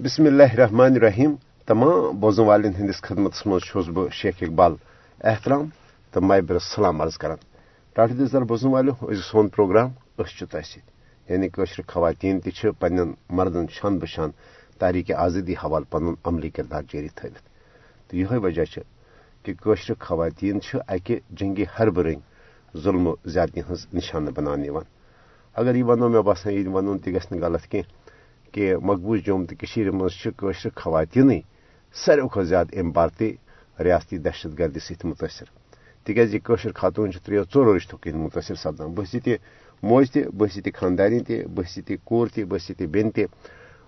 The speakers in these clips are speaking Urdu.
بسم اللہ الرحمن الرحیم تمام بوزن والن ہندس خدمت مز بہ شیخ اقبال احترام تو مابر سلام عرض کران ٹاٹھ دزدار بوزن والو سون پروگرام اس تہ یعنی قشر خواتین تہ پن مردن شان بشان تاریخ آزادی حوالہ پن عملی کردار جاری تھوت تو یہ وجہ کہ قشر خواتین اکہ جنگی حرب رنگ ظلم و زیادتی ہز نشانہ بنان اگر یہ ونو مے باسان یہ ون تہ غلط کی کہ مقبوض جوم تو مزر خواتین ساروی کھت زیادہ ام بھارتی ریاستی دہشت گردی ست متاثر۔ تکیاز یہ خاتون تریو ٹور رشتو کن متاثر سپدان بہس تہ موج تہ بہس تہ خاندانی تہ بہس تہ کور تہ بہس تہ بین تہ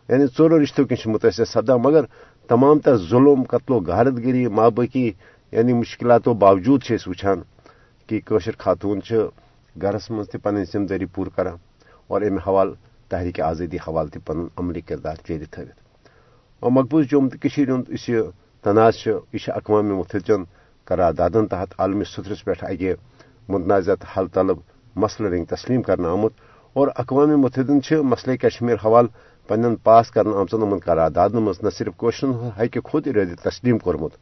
یعنی ٹورو رشتو کن متاثر سپدان مگر تمام تر ظلم، قتل و غارت گری ماں بکی یعنی مشکلاتوں باوجود وچان کہ خاتون گرس مز تہ پن ذمہ داری پور کران اور امہ حوالہ تحریک آزادی حوالہ تہ پن عملی کردار جاری تھوت اور مقبوض جوم تو ہند اس تناز یہ اقوام متحدن قراردادن تحت عالمی سترس پہ اکہ متنازع حل طلب مسئلہ رنگ تسلیم کرنا آمت اور اقوام متحدن مسئلہ کشمیر حوالہ پن پاس کرنا آمژن ان قراردادن مز نہ صرف کوششن حقہ خود ارادی تسلیم کورمت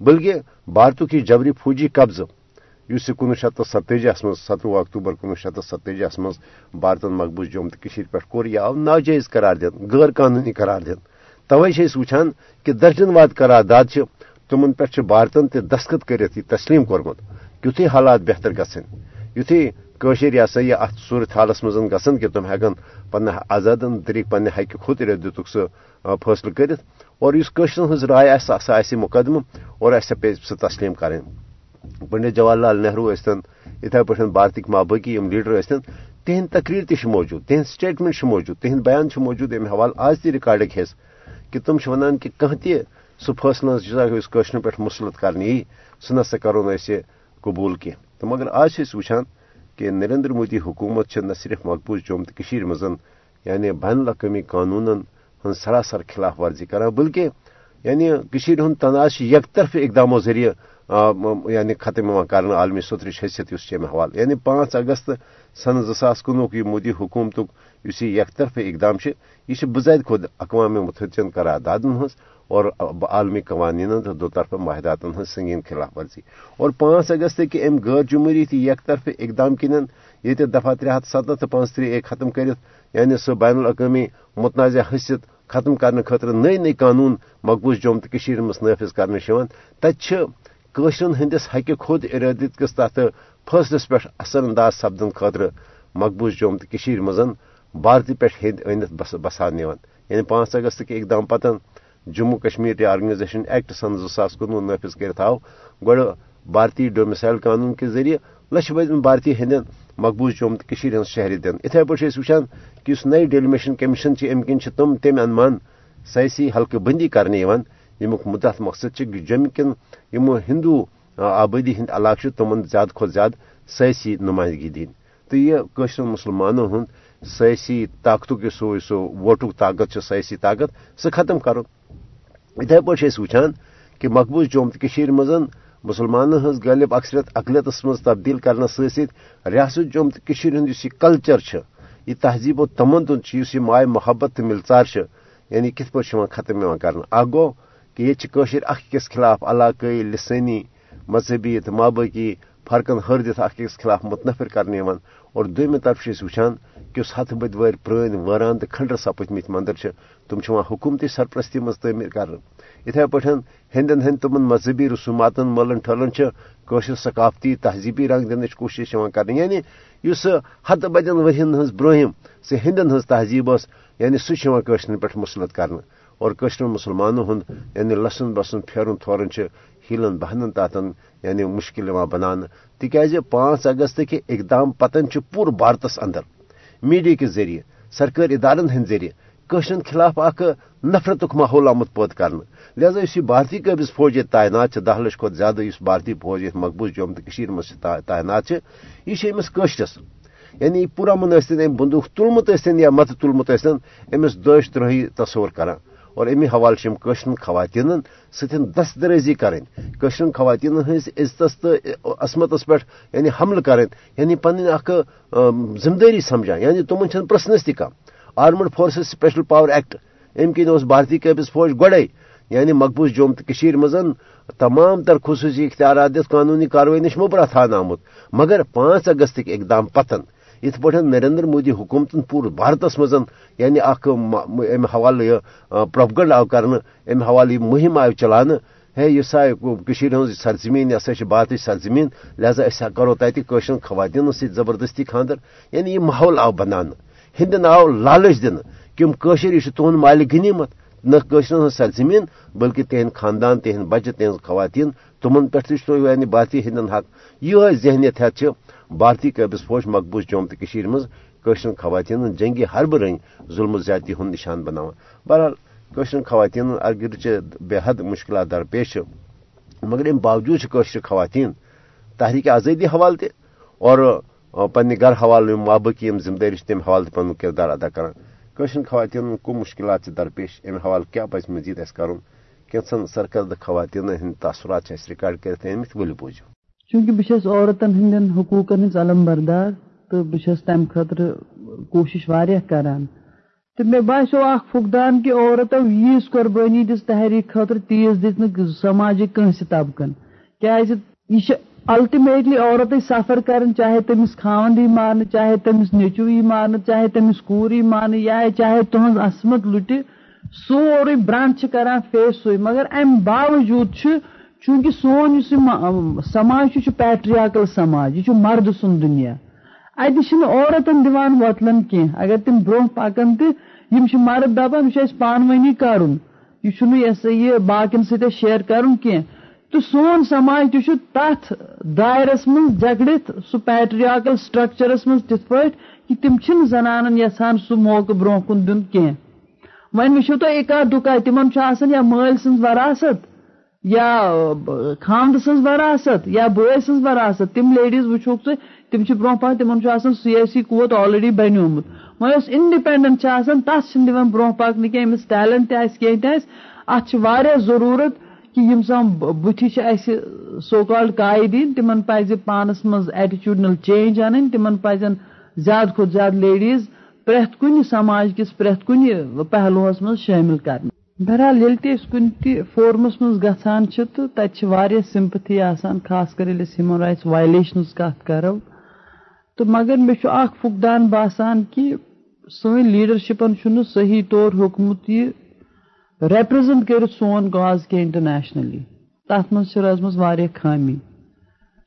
بلکہ بھارتک یہ جبری فوجی قبضہ اس کنوہ شیت تو ستجیس مز ستوہ اکتوبر کنوہ شیت تو ستجیس مز بھارتن مقبوض جوم تو پہ کور یہ آو ناجائز قرار دن غیر قانونی قرار دن توے وچان کہ درجن واد قرارداد تمن پہ بھارتن تہ دستخط کرت یہ تسلیم کورمت۔ یتھے حالات بہتر گھن یتھے کشر یہ سا یہ ات صورت حالس مز گھن کہ تم ہکن پنہ آزادن طریقہ پنہ حقہ خود دتک سہ فیصلہ کرت اور اس قشرن ہز رائے آس سہ مقدمہ اور اسے پہ سہ تسلیم کریں۔ پنڈت جواہر لال نہرو ثن اتھے پہ بھارتک مابقی یم لیڈر ثن تہند تقریر تہ موجود تہند سٹیٹمنٹ موجود تہند بیان موجود امہ حوالہ آج تہ ریکارڈک حص کہ تم ونان کہ کھانا تہ سہ فیصلہ اس قشر پہ مسلط کرنے یی سہ نسا کرو اسے قبول کی تو مگر آج وچان کہ نریندر مودی حکومت نہ صرف مقبوض جوم تو مزن یعنی بین الاقوامی قانون ہن سراسر خلاف ورزی کران بلکہ یعنی ہند تناز یک طرف اقداموں ذریعہ یعنی ختم کرنے عالمی سترچ حیثیت اس چمہ حوالہ یعنی پانچ اگست سن زاس کنوک یہ مودی حکومت اس یک طرف اقدام یہ بزاد خود اقوام متحدن قراردادن ہز اور عالمی قوانین تو دو طرف معاہداتن ہز سنگین خلاف ورزی۔ اور پانچ اگست کہ ام غیر جمہوریت یک طرف اقدام کنن یہ دفعہ ترے ہاتھ ستھ پانچ تری ایک ختم کرت یعنی سہ بین الاقوامی متنازع حیثیت ختم کرنے خاطر نئی نئی قانون مقبوض جوم تو مز نافذ کرنے تت قشرن ہندس حقہ خود ارادت کس تر فیصلس پہ اثر انداز سپدن خاطر مقبوض جوم تو مزن بھارتی پہ ہند أنِتھ بسان یعنی پانچ اگست کے اقدام پتن Jammu Kashmir reorganisation act سن زاس کنوہ نافذ کرت آو گۄڈٕ بھارتی ڈومسائل قانون کے ذریعہ لچھ بد بھارتی ہندین مقبوض جوم تو ہند شہری دن اتھے پٲٹھۍ چھِ وٕچھان کہ اس نئی ڈیلیمیشن کمیشن ام کن تم تمہ انمان سیاسی حلقہ بندی کرنے یمیک مدت مقصد جموں کن، یمو ہندو آبادی ہند علاقہ تمن زیادہ کھت زیادہ سیاسی نمائندگی دن تو یہ قشر مسلمانوں ہند سیاسی طاقت سو سو ووٹک طاقت سیاسی طاقت سہ ختم کرو۔ اتھے پہ وچان کہ مقبوض جوم تو مزن مسلمان ہز غالب اکثریت اقلیتس مز تبدیل کرنے ست ریاست جوم تو ہند اس کلچر یہ تہذیب و تمدن اس مائع محبت تو ملژار یعنی کت پہ ختم کرنا۔ اخ گو کہ یہ اخ کس خلاف علاقائی لسانی مذہبی تو مابقی فرقن حردت اخ کس خلاف متنفر کرنے اور دویمہ طرف وچان کہ اس ہتھ بد ور پران واران تو کھنڈر سپت مت مندر تم حکومتی سرپرستی مز تعمیر کر اتھے پہ ہندن ہند تمن مذہبی رسومات ملن ٹھلن قشر ثقافتی تہذیبی رنگ دن کوشش کر یعنی اس ہتھ بدین ورین ہز برہم سہ ہندن ہز تہذیب یعنی سہ قشر پہ مسلط کرنا۔ اور قشر مسلمانوں ہند یعنی لسن بسن پھیرن تھورن ہیلن بہنن تاتن یعنی مشکل بنانا تکیاز پانچ اگست کے اقدام پتن پور بھارتس اندر میڈیا کے ذریعے سرکاری ادارن ہند ذریعے قشرن خلاف اخ نفرت ماحول آمت پود کر لہذا اس بھارتی قبض فوج تعینات دہ لچھ کھت زیادہ اس بھارتی فوج یہ مقبوض جوم تو مز تعینات یہ امس قشرس یعنی پورا من ام بندوق تلمت یا مت تلمت امس دش ترہی تصور کران اور امی حوالہ قشر خواتین ستن دست درازی کریں قشر خواتین ہز عزتس تو عصمتس پہ یعنی حملہ کریں یعنی پن اخ ذمہ داری سمجھان یعنی تمن پرسنس تہ کم۔ Armed forces special power act ام کن بھارتی قبض فوج گوڑے یعنی مقبوض جوم تو مزن تمام تر خصوصی اختیارات دس قانونی کاروائی نش مبرا تھان آمت مگر پانچ اگست اقدام پتن۔ ات پہ نریندر مودی حکومتن پور بھارتس مزن یعنی اخ ام حوالہ یہ پروپگنڈ آو کر ام حوالہ یہ مہم آو چلانے ہے یہ سا ہز سرزمین یہ سا اچھا بات اچھا سرزمین، لہذا اس کرو تتہ خواتین ست زبردستی خاندر یعنی یہ ماحول آو بنانے ہندن آو لالچ دن کہ کشر یہ تہد مال غنیمت نشرن سرزمین، بلکہ تہند خاندان تہند بچہ تہذ خواتین، تمن پہ یعنی بھارتی ہند حق۔ یہ ذہنیت ہتھ بھارتی قبض فوج مقبوض جوم تو مشر خواتین جنگی حرب رنگ ظلم زیادتی ہند نشان بنانا بہرحال قشر خواتین ارگرچ بے حد مشکلات درپیش مگر ام باوجود قشر خواتین تحریک آزادی حوالہ تہ اور پنہ گھر حوالہ ماں بکی ذمہ داری تم حوالہ پن کردار ادا کران۔ قشر خواتین کو مشکلات درپیش ام حوالہ کیا پز مزید اس کرن؟ کینسن سرکردہ خواتین ہند تاثرات ریکارڈ کرت امت ول چونکہ بہت عورتن ہند حقوقن ہز علم بردار، تو بہت تمہ خاطر کوشش واریاہ کران۔ تو مے باسو اخ فقدان کہ عورتو یس قربانی دس تحریک خاطر تیز دت سماجی کنس طبقن کیاز یہ الٹیمیٹلی عورت سفر کرن، چاہے تمس خاند مان، چاہے تمس نیچو مان، چاہے تمس کور مان، یا چاہے تہذ عصمت لٹ سوری برانڈ کران، فیس سوئی مگر ام باوجود چونکہ سون سماج پیٹریاکل سماج، یہ مرد سن دنیا۔ اتہ عورتن دان وتلن کی اگر تم برو پکن تو مرد دپان، یہ پانونی کرن۔ یہ سا یہ باقین ست شیئر کرن کی تو سون سماج تہ دائرس من جگڑت سہ پیٹریاکل سٹرکچرس من تت پہ کہ تم زنانن یسان سہ موقع برو کن دن کی ون وچو تو اکا دکا، تمن یا مل سن وراثت۔ یا خاند سن وراثت، یا بوے سن وراثت، تم لیڈیز وچوک ژٕ تم برو پہ تمہ سیاسی قوت آلریڈی بنیومت۔ وی اس انڈیپینڈنٹ تس دان برو پکن کی امس ٹیلنٹ تہ ات ضرورت کہ یم سم بتھی اس سو کالڈ قائدین، تمن پزِ پانس مز ایٹیچیوڈنل چینج ان تمن پزن زیادہ کھت زیادہ لیڈیز پریت کن سماج کس پریت کن پہلوس مز شامل کرنے بہرحال یل تہ کن تہ فورمس مز گھان تو تتہ سمپتھی آسان، خاص کر ہیومن رائٹس وائلیشنز کت کرو۔ تو مگر مے اخ فقدان باسان کہ سن لیڈرشپن صحیح طور حکمت یہ ریپرزنٹ کر سون کاز کی انٹرنیشنلی تر مز روزم خامی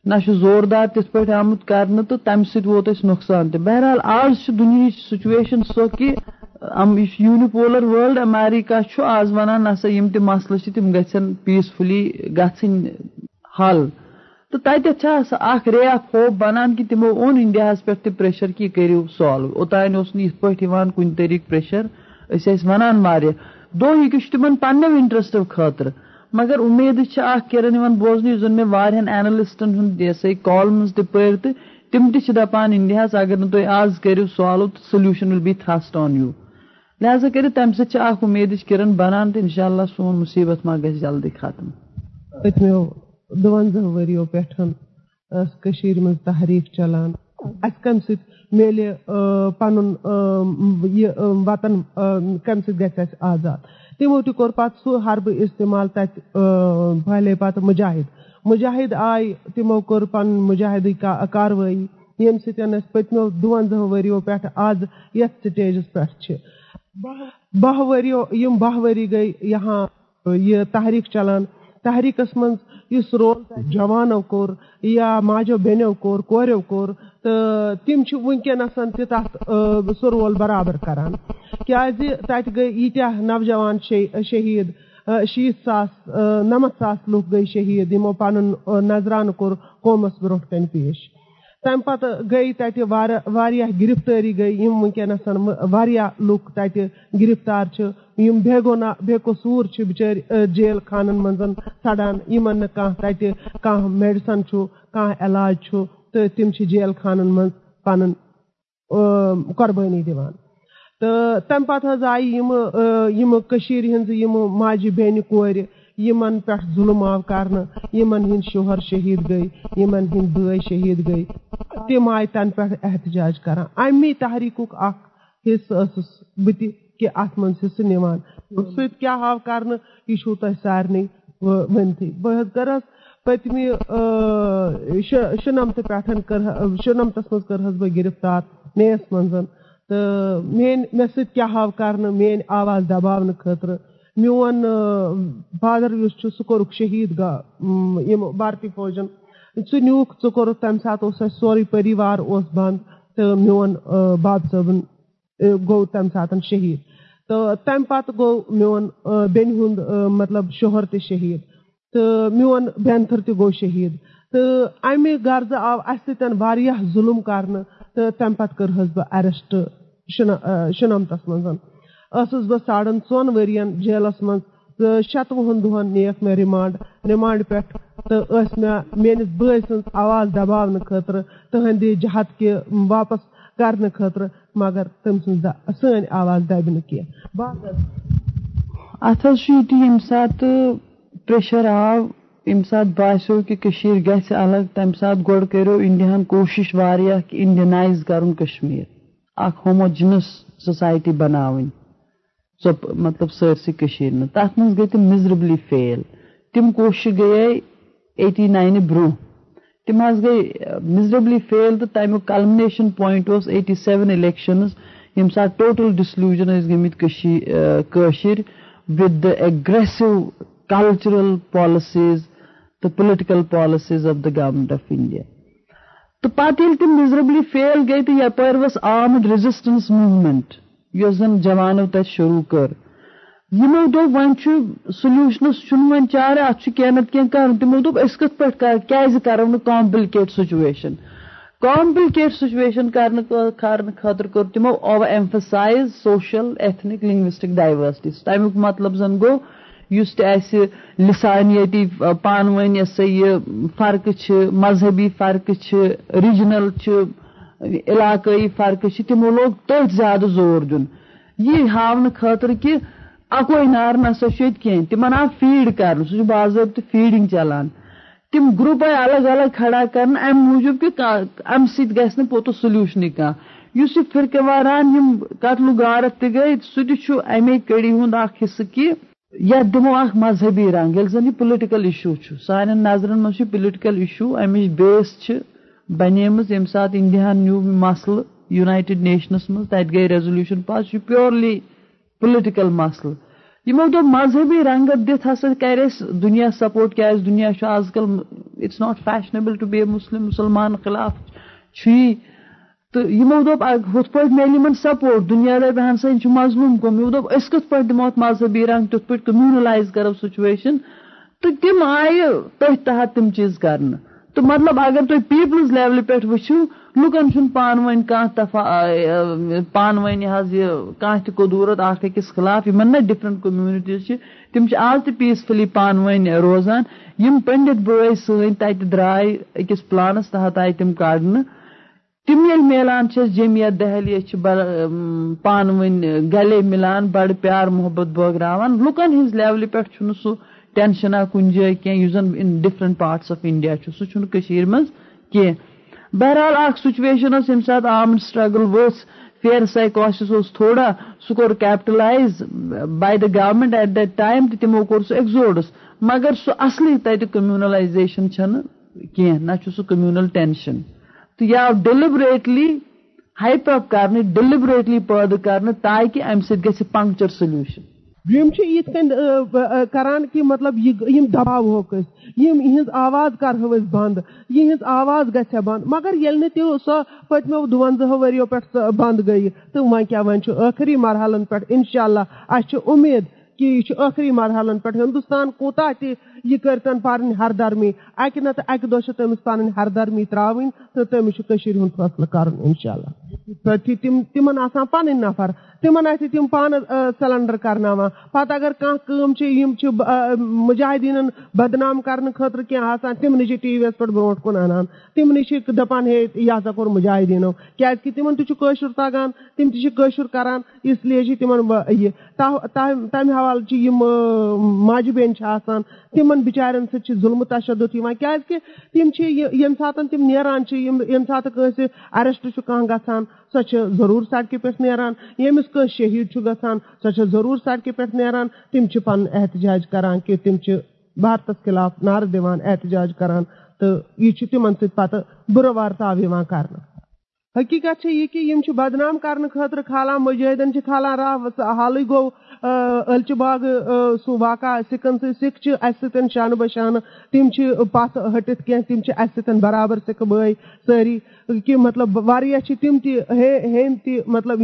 نہ زوردار تت پہ آمت کرنے تو تمہ ست ووت اس نقصان تہ۔ بہرحال آج دنیا سچویشن سو کہ یونیپولر ورلڈ امیریکہ آز ونان نسا یم تہ مسلہ تم گھن پیسفلی گھن حل۔ تو تتھ اخ رے آف ہوپ بنان کہ تمو اون انڈیا پہ تہ پریشر کہ کرو سالو اوتان اس یت پہ کن طریقہ پریشر اس ونان واریاہ دو یہ تمن پنو انٹرسٹ خاطر مگر امید اخ کران بوزن اس زن میں وارہن اینلسٹن ہند یہ سا کالمز تہ پڑ تو تم تہ دپان انڈیا اگر نا تھی آز کرو سالو تو solution will be thrust on you لہذا کر تمہ سات اخ امید کرن بنان تو انشاء اللہ سون مصیبت ما گھس جلدی ختم۔ دونزہ وریو کشیر من تحریک چلان۔ اس کم ست میلے پن وطن کم ست گھس آزاد۔ تمو تہ کور پتہ سہ حرب استعمال تت پھلے پتہ مجاہد۔ مجاہد آئی تمو کور پن مجاہد کاروٲیی یم سۭتۍ أسۍ پٔتمیو دُوَنزاہو ؤرِیو پٮ۪ٹھ آز یتھ سٹیجس پٮ۪ٹھ چھِ بہ ؤرِیو یِم بہ ؤری گٔے یہاں یہِ تحریٖک چلان۔ تحریٖکس منٛز اس رول جوانو کور، یا ماجو بینو کور، کوریو کور تو تم ونکس تہ سہ رول برابر کران۔ کیازِ تتہ گئی یتیا نوجوان شہید شیت ساس نمتھ ساس لوگ گئی شہید یمو پن نظرانہ کور قومس برو کن پیش۔ تمہ پتہ گئی تتہ واریاہ گرفتاری گئی یم ونکس واریاہ لوگ تتہ گرفتار یم بے گنا بے قصور بچار جیل خانن من سڑان یمن نہ تتہ کانٛہہ میڈسن کانٛہہ علاج تو تم جیل خانن من پن قربانی دِوان۔ تہٕ تمہِ پتہٕ حظ آیہِ یِمہٕ یِمہٕ کٔشیٖرِ ہِنٛزٕ یِمہٕ ماجہِ بیٚنہِ کورِ یمن پہ ظلم آو کر یمن ہند شوہر شہید گئی یمن ہند بٲے شہید گئی تم آئی تن پہ احتجاج کران۔ امی تحریک اخ حصہ ٲسٕس بہٕ تہِ کہ ات من حصہ نوان۔ ست کیا آو کر یہ چھو تہ سارے ونتھی بہ حظ کرس پتمہ شُنمتہٕ پٮ۪ٹھ کر شُنمتس منٛز کٔرہس بہٕ گرفتار نیس منٛز تہٕ میٲنۍ، مےٚ سۭتۍ کیٛاہ آو کرنہٕ؟ میٲنۍ آواز دباونہٕ خٲطرٕ میون فادر یُس چھُ سُہ کوٚرُکھ بھارتی فوجن۔ سُہ نیوٗکھ ژٕ کوٚرُکھ تَمہِ ساتہٕ اوس اَسہِ سورُے پٔریوار اوس بنٛد میون باب صٲبُن گوٚو تَمہِ ساتہٕ شہیٖد۔ تہٕ تَمہِ پَتہٕ گوٚو میون بیٚنہِ ہُنٛد مطلب شوہر تہِ شہیٖد۔ تہٕ میون بینتھر تہِ گوٚو شہیٖد۔ تہٕ اَمہِ غرضہٕ آو اَسہِ سۭتۍ واریاہ ظُلُم کرنہٕ تہٕ تَمہِ پَتہٕ کٔرہس بہٕ ایریسٹ شُنَمتس منٛز۔ ٲسٕس بہٕ ساڑن ژۄن ؤرین جیلس منٛز تہٕ شَتوُہن دۄہن نِیَکھ مےٚ رِمانڈ رِمانڈ پٮ۪ٹھ تہٕ ٲسۍ مےٚ میٲنِس بٲے سٕنٛز آواز دباونہٕ خٲطرٕ تٕہنٛدِ جہت کہِ واپس کرنہٕ خٲطرٕ مگر تٔمۍ سٕنٛز سٲنۍ آواز دبہِ نہٕ کیٚنٛہہ کینٛہہ اتھ حظ چھُ یِتُے ییٚمہِ ساتہٕ پریشر آو ییٚمہِ ساتہٕ باسیٚو کہِ کٔشیٖر گژھِ الگ تَمہِ ساتہٕ گۄڈٕ کٔرِو اِنڈیاہن کوٗشِش واریاہ کہِ اِنڈینایز کَرُن کشمیٖر اکھ ہوموجِنس سوسایٹی بَناوٕنۍ سۄ مطلب سٲرسٕے کٔشیٖر منٛز۔ تَتھ منٛز گٔے تِم مِزربلی فیل تِم کوٗشِش گٔیے ایٹی ناینہِ برونٛہہ۔ تِم حظ گٔے مِزربلی فیل تہٕ تَمیُک کلمنیشن پویِنٹ اوس ایٹی سیون اِلیکشنٕز ییٚمہِ ساتہٕ ٹوٹل ڈِسلوٗجن ٲسۍ گٔمٕتۍ کٔشیٖر کٲشِر with the aggressive cultural policies تہٕ political policies of the government of India تہٕ پَتہٕ ییٚلہِ تِم مِزربلی فیل گٔے تہٕ یپٲرۍ ؤژھ آرمڈ ریزِسٹنس موٗمینٹ یۄس زَن جوانو تَتہِ شروٗع کٔر۔ یِمو دوٚپ وۄنۍ چھُ سولوٗشنس چھُنہٕ وۄنۍ چارٕ اَتھ چھُ کیٚنٛہہ نتہٕ کیٚنٛہہ کَرُن تِمو دوٚپ أسۍ کِتھ پٲٹھۍ کر کیازِ کَرو نہٕ کامپلِکیٹ سُچویشن کامپلِکیٹ سُچویشن کرنہٕ کرنہٕ خٲطرٕ کوٚر تِمو over emphasize social ethnic linguistic diversity تَمیُک مطلب زن گوٚو یُس تہِ اَسہِ لِسانیتی پانہٕ ؤنۍ یہِ سا یہِ فرقہٕ چھِ، مذہبی فرقہٕ چھِ رِجنل چھِ علاقٲیی فرقہٕ چھِ، تِمو لوگ تٔتھۍ زیادٕ زور دیُن۔ یہِ ہاونہٕ خٲطرٕ کہِ اَکوے نار نسا چھُ ییٚتہِ کیٚنٛہہ، تِمن آو فیٖڈ کرنہٕ، سُہ چھُ باضٲبطہٕ فیٖڈِنگ چلان۔ تِم گرُپ آیہِ الگ الگ کھڑا کرنہٕ، اَمہِ موٗجوٗب کہِ اَمہِ سۭتۍ گژھِ نہٕ پوٚتُس سولوٗشنٕے کانٛہہ۔ یُس یہِ فِرقہٕ واران یِم قتلہٕ غارت تہِ گٔے، سُہ تہِ چھُ اَمے کٔڑی ہُنٛد اکھ حِصہٕ کہِ یتھ دِمو اکھ مذہبی رنٛگ، ییٚلہِ زن یہِ پُلٹِکل اِشوٗ چھُ۔ سانٮ۪ن نظرن منٛز چھُ پُلٹِکل اِشوٗ امِچ بیس چھِ بنیمٕژ ییٚمہِ ساتہٕ اِنڈیاہن نیوٗ مسلہٕ یُنایٹِڈ نیشنس منٛز تتہِ گٔے ریزولوٗشن پاس، یہِ چھُ پیورلی پُلٹِکل مسلہٕ یِمو دوٚپ مذہبی رنٛگت دِتھ ہسا کرِ اَسہِ دُنیا سپورٹ کیازِ دُنیا چھُ آز کل it's not fashionable to be a Muslim مُسلمان خٕلاف چھُ تہٕ یِمو دوٚپ ہُتھ پٲٹھۍ میلہِ یِمن سپورٹ، دُنیا دپہِ ہسا یہِ چھُ مظلوٗم گوٚمُت یِمو دوٚپ أسۍ کِتھ پٲٹھۍ دِمو اتھ مذہبی رنٛگ تِتھ پٲٹھۍ کٔمنلایز کرو سُچویشن تہٕ تِم آیہِ تٔتھۍ تحت تِم چیٖز کرنہٕ تہٕ مطلب اگر تُہۍ پیٖپلز لیولہِ پٮ۪ٹھ وٕچھِو، لُکن چھُنہٕ پانہٕ ؤنۍ کانٛہہ دفعہ پانہٕ ؤنۍ حظ یہِ کانٛہہ تہِ قدوٗرت، اکھ أکِس خٕلاف، یِمن نہ ڈِفرنٹ کوٚمنِٹیٖز چھِ، تِم چھِ آز تہِ پیٖسفُلی پانہٕ ؤنۍ روزان۔ یِم پنڈِت بٲے سٲنۍ تَتہِ درٛاے أکِس پلانس تحت آیہِ تِم کڑنہٕ۔ تِم ییٚلہِ میلان چھِ أسۍ جمعیت دہلی أسۍ چھِ پانہٕ ؤنۍ گلے مِلان، بڑٕ پیار، محبت بٲگراوان۔ لُکن ہٕنٛز لیولہِ پٮ۪ٹھ چھُنہٕ سُہ ٹینشنا کُنہِ جایہِ کیٚنٛہہ یُس زن پارٹس آف انڈیا چھُ، سُہ چھُنہٕ بہرحال اکھ سُچویشن ٲس ییٚمہِ ساتہٕ سٹرگل ؤژھ فیر سایکاسِس اوس تھوڑا، سُہ کوٚر capitalise by the government at that time تہٕ تِمو کوٚر سُہ ایٚگزوڈٕس مگر سُہ اصلی تتہِ کٔمنلایزیشن چھنہٕ کیٚنٛہہ، نہ چھُ سُہ کٔمنل ٹینشن تہٕ یہِ آو ڈِلِبریٹلی ہایپ اپ کرنہٕ ڈِلِبریٹلی پٲدٕ کرنہٕ تاکہِ امہِ سۭتۍ گژھِ پنکچر سولوٗشن یِم چھِ یِتھ کران کہ مطلب یِم دباوہوکھ أسۍ یِم آواز کرو بند بنٛد آواز گژھِ بند۔ مگر یل نہٕ تہِ سۄ پٔتمیو دُوَنزاہو ؤرِیو پٮ۪ٹھ سۄ بنٛد گٔیہِ، تہٕ وۄنۍ کیاہ وۄنۍ مرحلن پہ انشاء اللہ اَسہِ چھِ اُمید کہِ یہِ مرحلن پہ ہندوستان کوتاہ تہ یہِ کٔرتن پنٕنۍ ہردرمی اکہِ نتہٕ اکہِ دۄہ چھِ تٔمِس پنٕنۍ ہردرمی تراوٕنۍ تہٕ تٔمِس چھُ کٔشیٖر ہُنٛد فٲصلہٕ کرُن انشاء اللہ تِم تِمن آسان پنٕنۍ نفر تِمن آسہِ تِم پانہٕ سلینڈر کرناوان پتہٕ اگر کانٛہہ کٲم بدنام کرنہٕ خٲطرٕ کینٛہہ آسان تِمنٕے چھِ ٹی وی یس پٮ۪ٹھ برونٛٹھ کُن انان تِمنٕے چھِ دپان ہے یہِ ہسا کوٚر مُجاہدیٖنو کیازِ کہِ تِمن تہِ تگان تِم تہِ چھِ کران اس لیے چھِ تِمن یہِ تمہِ حوالہٕ چھِ یِم ماجہِ بیٚنہِ تِمن بِچارٮ۪ن سۭتۍ چھِ ظُلمہٕ تشدُد یِوان، کیازِ کہِ تِم چھِ ییٚمہِ ساتہٕ تِم نیران چھِ ییٚمہِ ساتہٕ کٲنٛسہِ اریسٹ چھُ کانٛہہ گژھان، سۄ چھِ ضروٗر سڑکہِ پٮ۪ٹھ نیران، ییٚمِس کن شہید گژھان سو ضرور سڑکہ پہ نیران، تم پن احتجاج کران کہ تم بھارتس خلاف نعرہ دان احتجاج کران تو یہ تمن ست پتہ برو وارتاو کر حقیقت یہ کہ بدنام کرنے خاطر کھالان مجاہدین کھالان راہ حال گو الچہ باغ سہ واقع سکن سی سکھ اس شانہ بشانہ تم پت ہٹت کی تم اس برابر سکھ بھائی ساری، کہ مطلب واریاہ تم تین تہ مطلب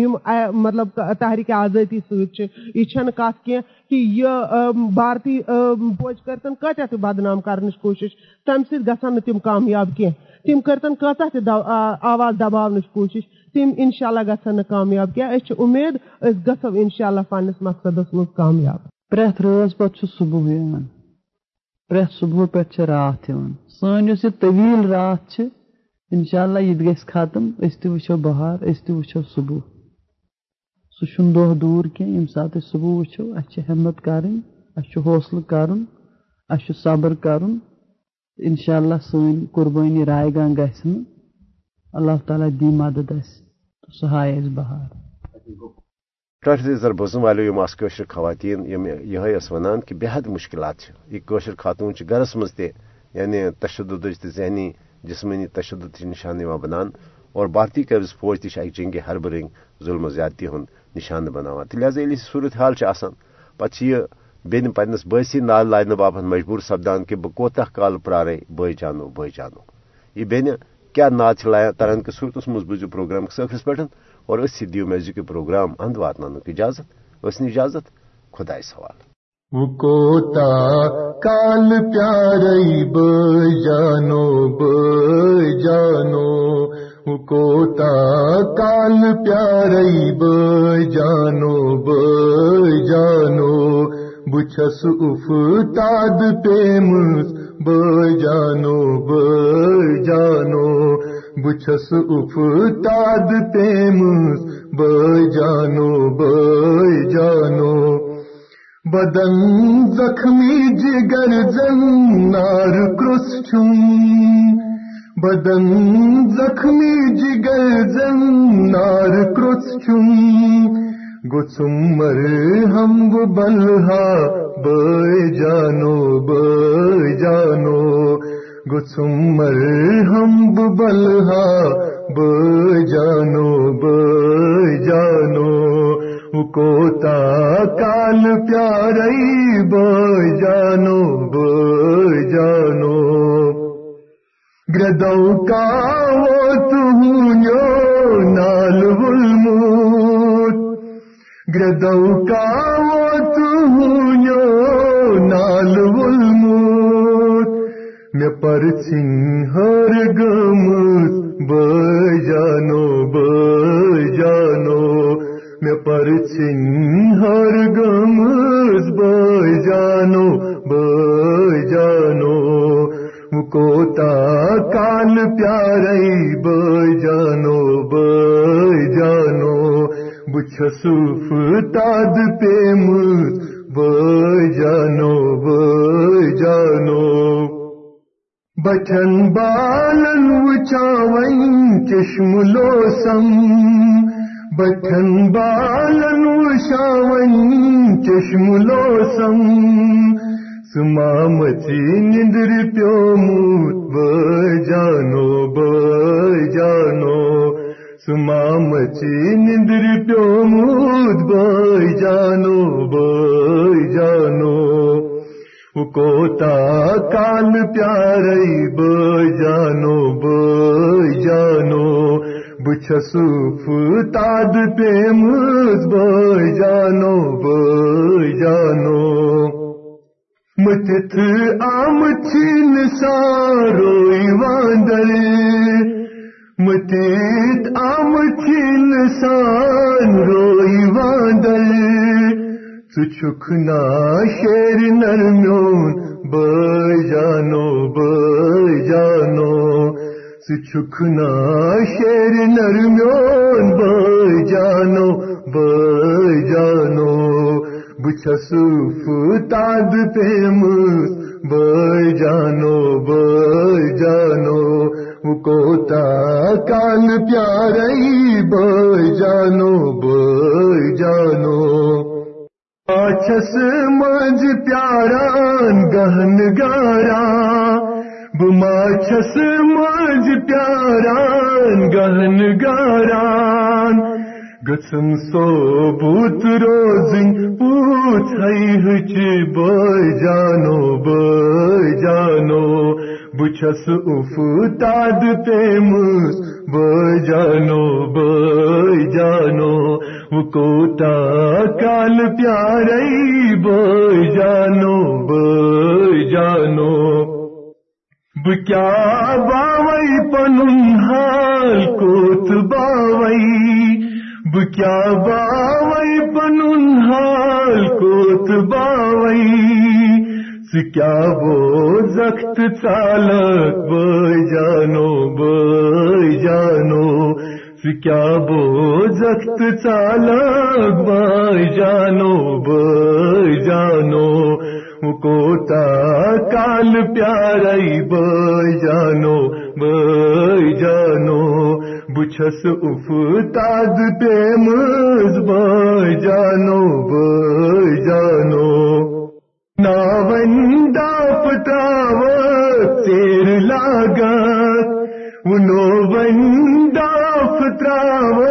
مطلب تحریک آزادی ست یہ کت کی کہ یہ بھارتی فوج کرتن کتہ بدنام کرنے کوشش تمہ سۭتۍ گژھن کامیاب کینٛہہ تم کرتن کۭژاہ تہِ آواز دباونٕچ کوٗشِش تِم انشاء اللہ گژھن کامیاب۔ کینٛہہ أسۍ چھِ اُمید؟ أسۍ گژھو انشاء اللہ پننِس مقصدس منٛز کامیاب۔ پرٛٮ۪تھ رٲژ پتہٕ صبح یِوان۔ پرٛٮ۪تھ صبح پٮ۪ٹھ چھِ راتھ یِوان۔ سٲنۍ یۄس یہِ طویٖل راتھ چھِ انشاء اللہ یہِ تہِ گژھِ ختم۔ أسۍ تہِ وٕچھو بہار، أسۍ تہِ وٕچھو صبح۔ سُہ چھُنہٕ دۄہ دوٗر کینٛہہ، ییٚمہِ ساتہٕ أسۍ صبح وٕچھو، اَسہِ چھِ ہٮ۪مت کَرٕنۍ، اَسہِ چھُ حوصلہٕ کَرُن، اَسہِ چھُ صبر کَرُن۔ انشاء اللہ سن قربانی رائے گاہ گھن اللہ تعالیٰ دی مدد اس تو اس بہار۔ ٹھہر زر بوزن والو خواتین یہ ونان کہ بے حد مشکلات یہ کوشر خاتون گرس مز تہ یعنی تشدد ذہنی جسمانی تشدد نشان بنان۔ اور بھارتی قبض فوج تہ جنگ حرب رنگ ظلم و زیادتی ہند نشان بناوان لہذا یل صورت حال پتہ یہ بین پنس باسی نال لانے باپت مجبور سپدان کہ بہ کوتہ کال پرارے بے جانو بے جانو۔ یہ بین کیا ناد تران کہ صورتس مز بوزو پروگرام ٲخرس پہ اور اس دیو میوزک پروگرام اند واتن اجازت، اس اجازت خدا سوال۔ کوتا کال پیارئی بانو بانو کوتا کال پیارئی بانو بانو بچس افتاد پیمس بانو بانو بچس افتاد پیمس بانو بانو بدن زخمی، جگر زن نار کرس بدن زخمی، جگر زن نار کرس چھم۔ گسمر ہم، بلہا بے جانو بے گسمر ہم بلہا بے جانو کوتا کال پیارئی بے جانو بے گردو کا وہ تہو نال بلموت گردو کا وہ میں پر ہر گمت بے جانو جانو میں پر ہر گمز بے جانو جانو کوتا کال پیارئی بے جانو بے جانو تاد پیمز بے بچن بالن وچاون چشم لوسم۔ بٹھن بالن شاون چشم لوسم۔ سما مچی نندر پیوموت بجانو بجانو۔ سما مچی نندر پیوموت بجانو بجانو کوتا کال پیارئی بجانو بجانو۔ بچھسوف تاد پیمز بے جانو بے جانو متت آم چین ساروئی واندر متت آم چین سان روئی واندر سچکنا شیر نرمیون بے جانو بے جانو سچکنا شیر نرمیون بے جانو بے جانو بچھسوف تاد پیمس بے جانو بے جانو کوتا کال پیارئی بھائی جانو بھائی جانو آچھس مج پیاران، گہن گارا بماچھس مج پیاران، گہن گاران۔ گسن سو بوت روزن، پوچھ ہچ بھائی جانو بھائی جانو۔ بچھس اف تاد تیمس بھائی جانو بھائی کوتا کال پیارئی بھائی جانو بھائی جانو۔ بکیا باوئی پنن حال، کوت باوئی۔ بکیا باوئی پنن حال، کوت باوئی۔ سکیا بو زخت چالک بھائی جانو۔ بھائی جانو سکیا بو زخت چالک جانو جانو کوتا کال پیارئی، بھائی جانو بھائی جانو، بچھس اف تاد پیمز، بھائی جانو بھائی جانو۔ ناوندا پتاو تیر لاگت انو وندا پتاو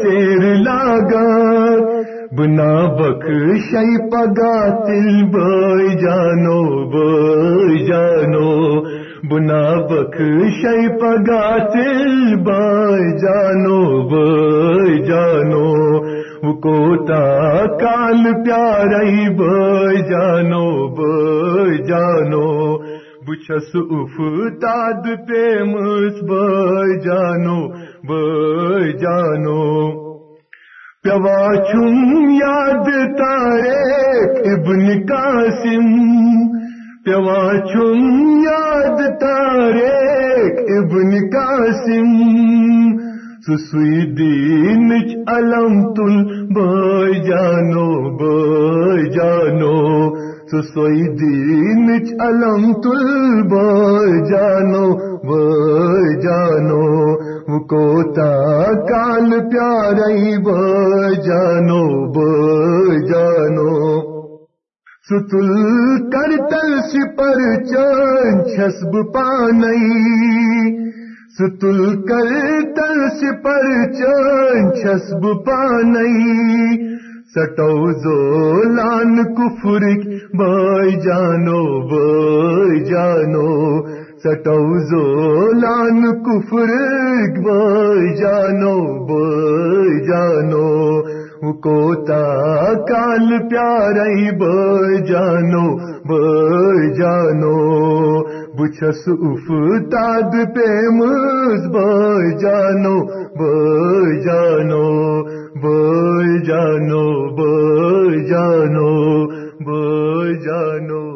تیر لاگت، بنا بک شی پگا تل بھائی جانو بھائی جانو، بنا بک شی پگا تل بھائی جانو بھائی جانو کوتا کال پیارئی، بھائی جانو بھائی جانو، بچھس اف تاد پیمس بھائی جانو بھائی جانو، پیوا چم یاد تارے ابن قاسم، پیوا چم یاد تارے ابن قاسم، سسوی دین علم تل بھائی جانو بھائی جانو سسوی دین علم تل جانو بھائی جانو۔ کوتا کال پیارئی بھائی جانو بھائی جانو۔ ستل کر تل سپر چان چھسب پانئی۔ ستل کر تل سپر چان چھسب پانئی۔ سٹو زولان کفرک بھائی جانو بھائی جانو۔ سٹو زولان کفرک بھائی جانو بھائی جانو۔ کوتا کال پیارئی بھائی جانو بھائی جانو۔ بچھس اف تاد پیمز بھائی جانو بھائی جانو۔ بھائی جانو بھائی جانو بھائی جانو۔